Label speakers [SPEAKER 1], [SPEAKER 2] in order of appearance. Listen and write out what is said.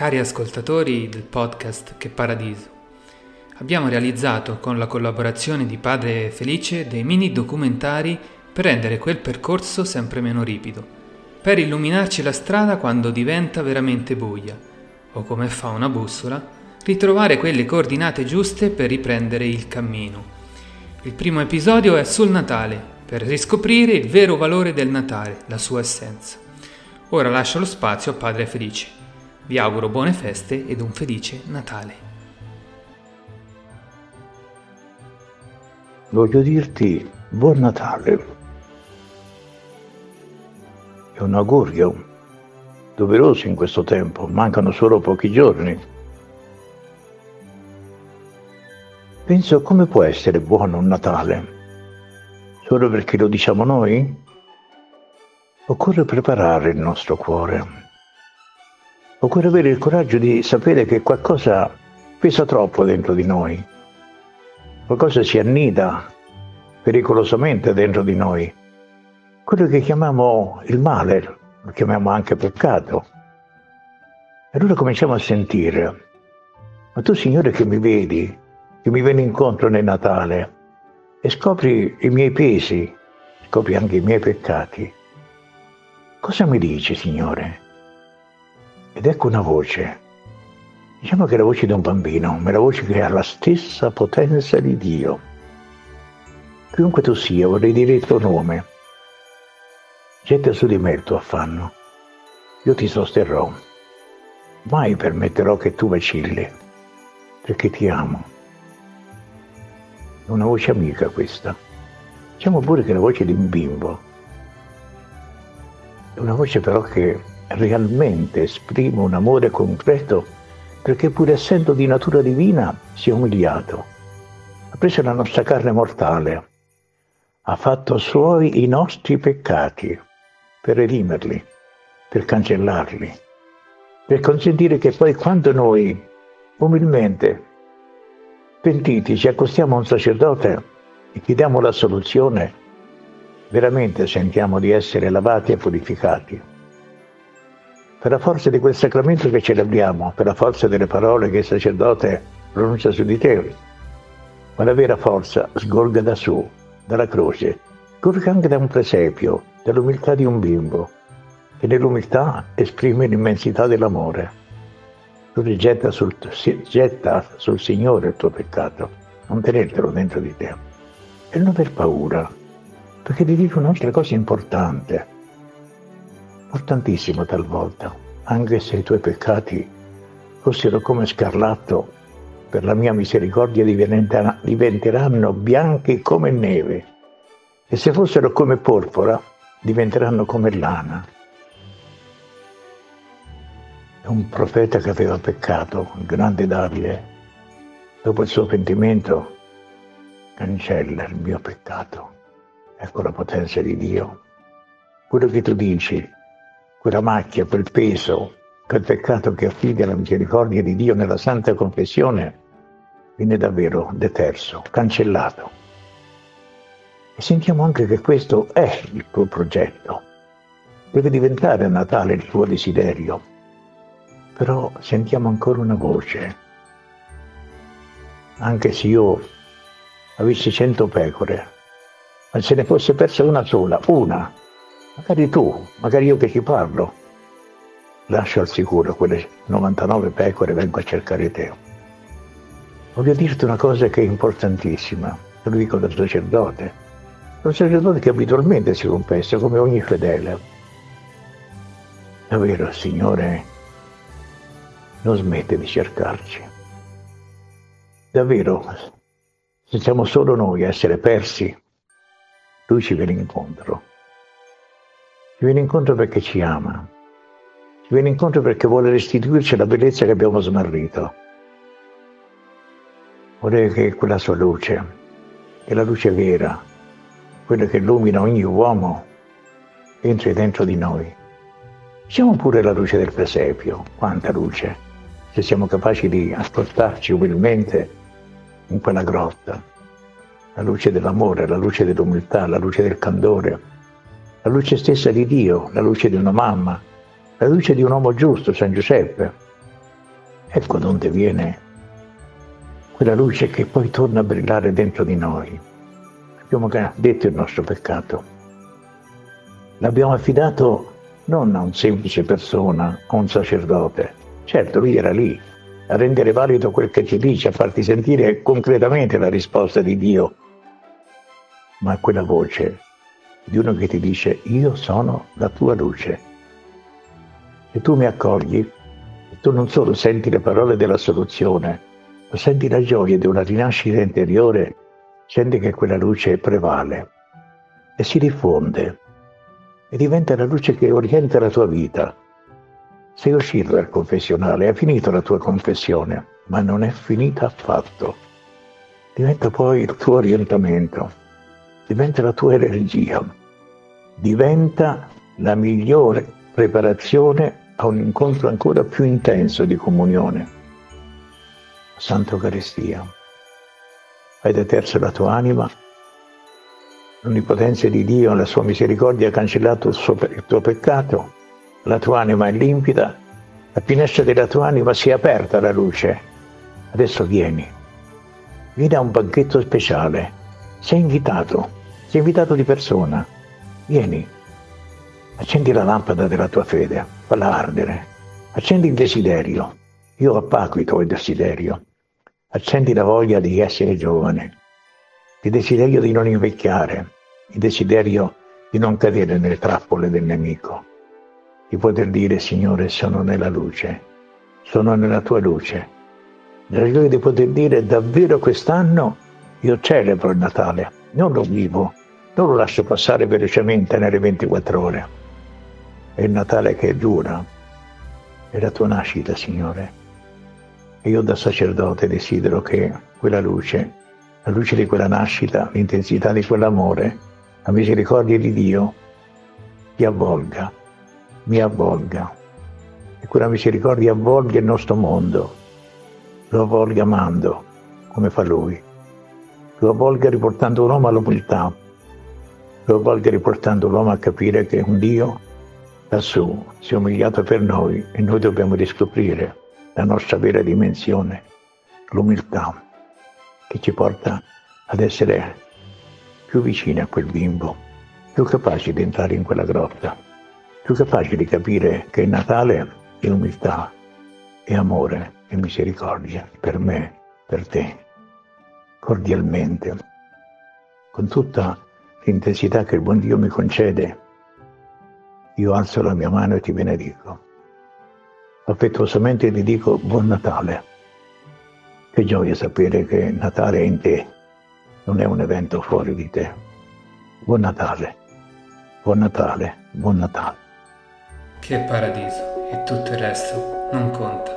[SPEAKER 1] cari ascoltatori del podcast Che Paradiso. Abbiamo realizzato con la collaborazione di Padre Felice dei mini documentari per rendere quel percorso sempre meno ripido, per illuminarci la strada quando diventa veramente buia, o come fa una bussola, ritrovare quelle coordinate giuste per riprendere il cammino. Il primo episodio è sul Natale, per riscoprire il vero valore del Natale, la sua essenza. Ora lascio lo spazio a Padre Felice. Vi auguro buone feste ed un felice Natale.
[SPEAKER 2] Voglio dirti buon Natale. È un augurio doveroso in questo tempo, mancano solo pochi giorni. Penso come può essere buono un Natale? Solo perché lo diciamo noi? Occorre preparare il nostro cuore Occorre avere il coraggio di sapere che qualcosa pesa troppo dentro di noi, qualcosa si annida pericolosamente dentro di noi, quello che chiamiamo il male, lo chiamiamo anche peccato. E allora cominciamo a sentire, ma tu Signore che mi vedi, che mi vieni incontro nel Natale e scopri i miei pesi, scopri anche i miei peccati, cosa mi dici Signore? Ed ecco una voce. Diciamo che è la voce di un bambino, ma è la voce che ha la stessa potenza di Dio. Chiunque tu sia, vorrei dire il tuo nome. Getta su di me il tuo affanno. Io ti sosterrò. Mai permetterò che tu vacilli, perché ti amo. È una voce amica questa. Diciamo pure che è la voce di un bimbo. È una voce però che realmente esprime un amore concreto perché pur essendo di natura divina si è umiliato, ha preso la nostra carne mortale, ha fatto suoi i nostri peccati per redimerli, per cancellarli, per consentire che poi quando noi umilmente, pentiti, ci accostiamo a un sacerdote e chiediamo la soluzione, veramente sentiamo di essere lavati e purificati per la forza di quel sacramento che celebriamo, per la forza delle parole che il sacerdote pronuncia su di te, ma la vera forza sgorga da su, dalla croce, sgorga anche da un presepio, dall'umiltà di un bimbo, che nell'umiltà esprime l'immensità dell'amore. Tu rigetta sul, getta sul Signore il tuo peccato, non tenertelo dentro di te. E non aver paura, perché ti dico un'altra cosa importante importantissimo talvolta, anche se i tuoi peccati fossero come scarlatto, per la mia misericordia diventeranno bianchi come neve, e se fossero come porpora, diventeranno come lana. Un profeta che aveva peccato, il grande Davide, dopo il suo pentimento, cancella il mio peccato. Ecco la potenza di Dio. Quello che tu dici quella macchia, quel peso, quel peccato che affida la misericordia di Dio nella Santa Confessione, viene davvero deterso, cancellato. E sentiamo anche che questo è il tuo progetto. Deve diventare a Natale il tuo desiderio. Però sentiamo ancora una voce. Anche se io avessi cento pecore, ma se ne fosse persa una sola, una, magari tu, magari io che ti parlo, lascio al sicuro quelle 99 pecore e vengo a cercare te. Voglio dirti una cosa che è importantissima, te lo dico da sacerdote, un sacerdote che abitualmente si confessa come ogni fedele. Davvero Signore non smette di cercarci. Davvero, se siamo solo noi a essere persi, Lui ci viene incontro. Ci viene incontro perché ci ama. Ci viene incontro perché vuole restituirci la bellezza che abbiamo smarrito. Vuole che quella sua luce, che la luce vera, quella che illumina ogni uomo, entri dentro di noi. Diciamo pure la luce del presepio, quanta luce, se siamo capaci di ascoltarci umilmente in quella grotta. La luce dell'amore, la luce dell'umiltà, la luce del candore, la luce stessa di Dio, la luce di una mamma, la luce di un uomo giusto, San Giuseppe, Ecco donde viene quella luce che poi torna a brillare dentro di noi. Abbiamo detto il nostro peccato. L'abbiamo affidato non a un semplice persona, a un sacerdote. Certo, lui era lì a rendere valido quel che ci dice, a farti sentire concretamente la risposta di Dio, ma quella voce di uno che ti dice io sono la tua luce. E tu mi accogli, tu non solo senti le parole della soluzione, ma senti la gioia di una rinascita interiore, senti che quella luce prevale e si diffonde e diventa la luce che orienta la tua vita. Sei uscito dal confessionale, hai finito la tua confessione, ma non è finita affatto. Diventa poi il tuo orientamento, diventa la tua energia, diventa la migliore preparazione a un incontro ancora più intenso di comunione. Santa Eucaristia. Hai deterso la tua anima, l'onnipotenza di Dio, la sua misericordia ha cancellato il, suo, il tuo peccato, la tua anima è limpida, la finestra della tua anima si è aperta alla luce. Adesso vieni, vieni a un banchetto speciale, sei invitato, sei invitato di persona, vieni, accendi la lampada della tua fede, falla ardere, accendi il desiderio, io appago il desiderio, accendi la voglia di essere giovane, il desiderio di non invecchiare, il desiderio di non cadere nelle trappole del nemico, di poter dire Signore sono nella luce, sono nella tua luce, gioia di poter dire davvero quest'anno io celebro il Natale, non lo vivo, non lo lascio passare velocemente nelle 24 ore. È il Natale che dura, è la tua nascita, Signore e io da sacerdote desidero che quella luce, la luce di quella nascita, l'intensità di quell'amore, la misericordia di Dio ti avvolga, mi avvolga. E quella misericordia avvolga il nostro mondo, lo avvolga amando, come fa Lui. Lo avvolga riportando l'uomo all'umiltà, lo avvolga riportando l'uomo a capire che un Dio lassù si è umiliato per noi e noi dobbiamo riscoprire la nostra vera dimensione, l'umiltà che ci porta ad essere più vicini a quel bimbo, più capaci di entrare in quella grotta, più capaci di capire che il Natale è umiltà, è amore e misericordia per me, per te, cordialmente, con tutta l'intensità che il buon Dio mi concede. Io alzo la mia mano e ti benedico affettuosamente ti dico buon Natale. Che gioia sapere che Natale è in te, non è un evento fuori di te. Buon Natale, buon Natale, buon Natale.
[SPEAKER 1] Che paradiso e tutto il resto non conta.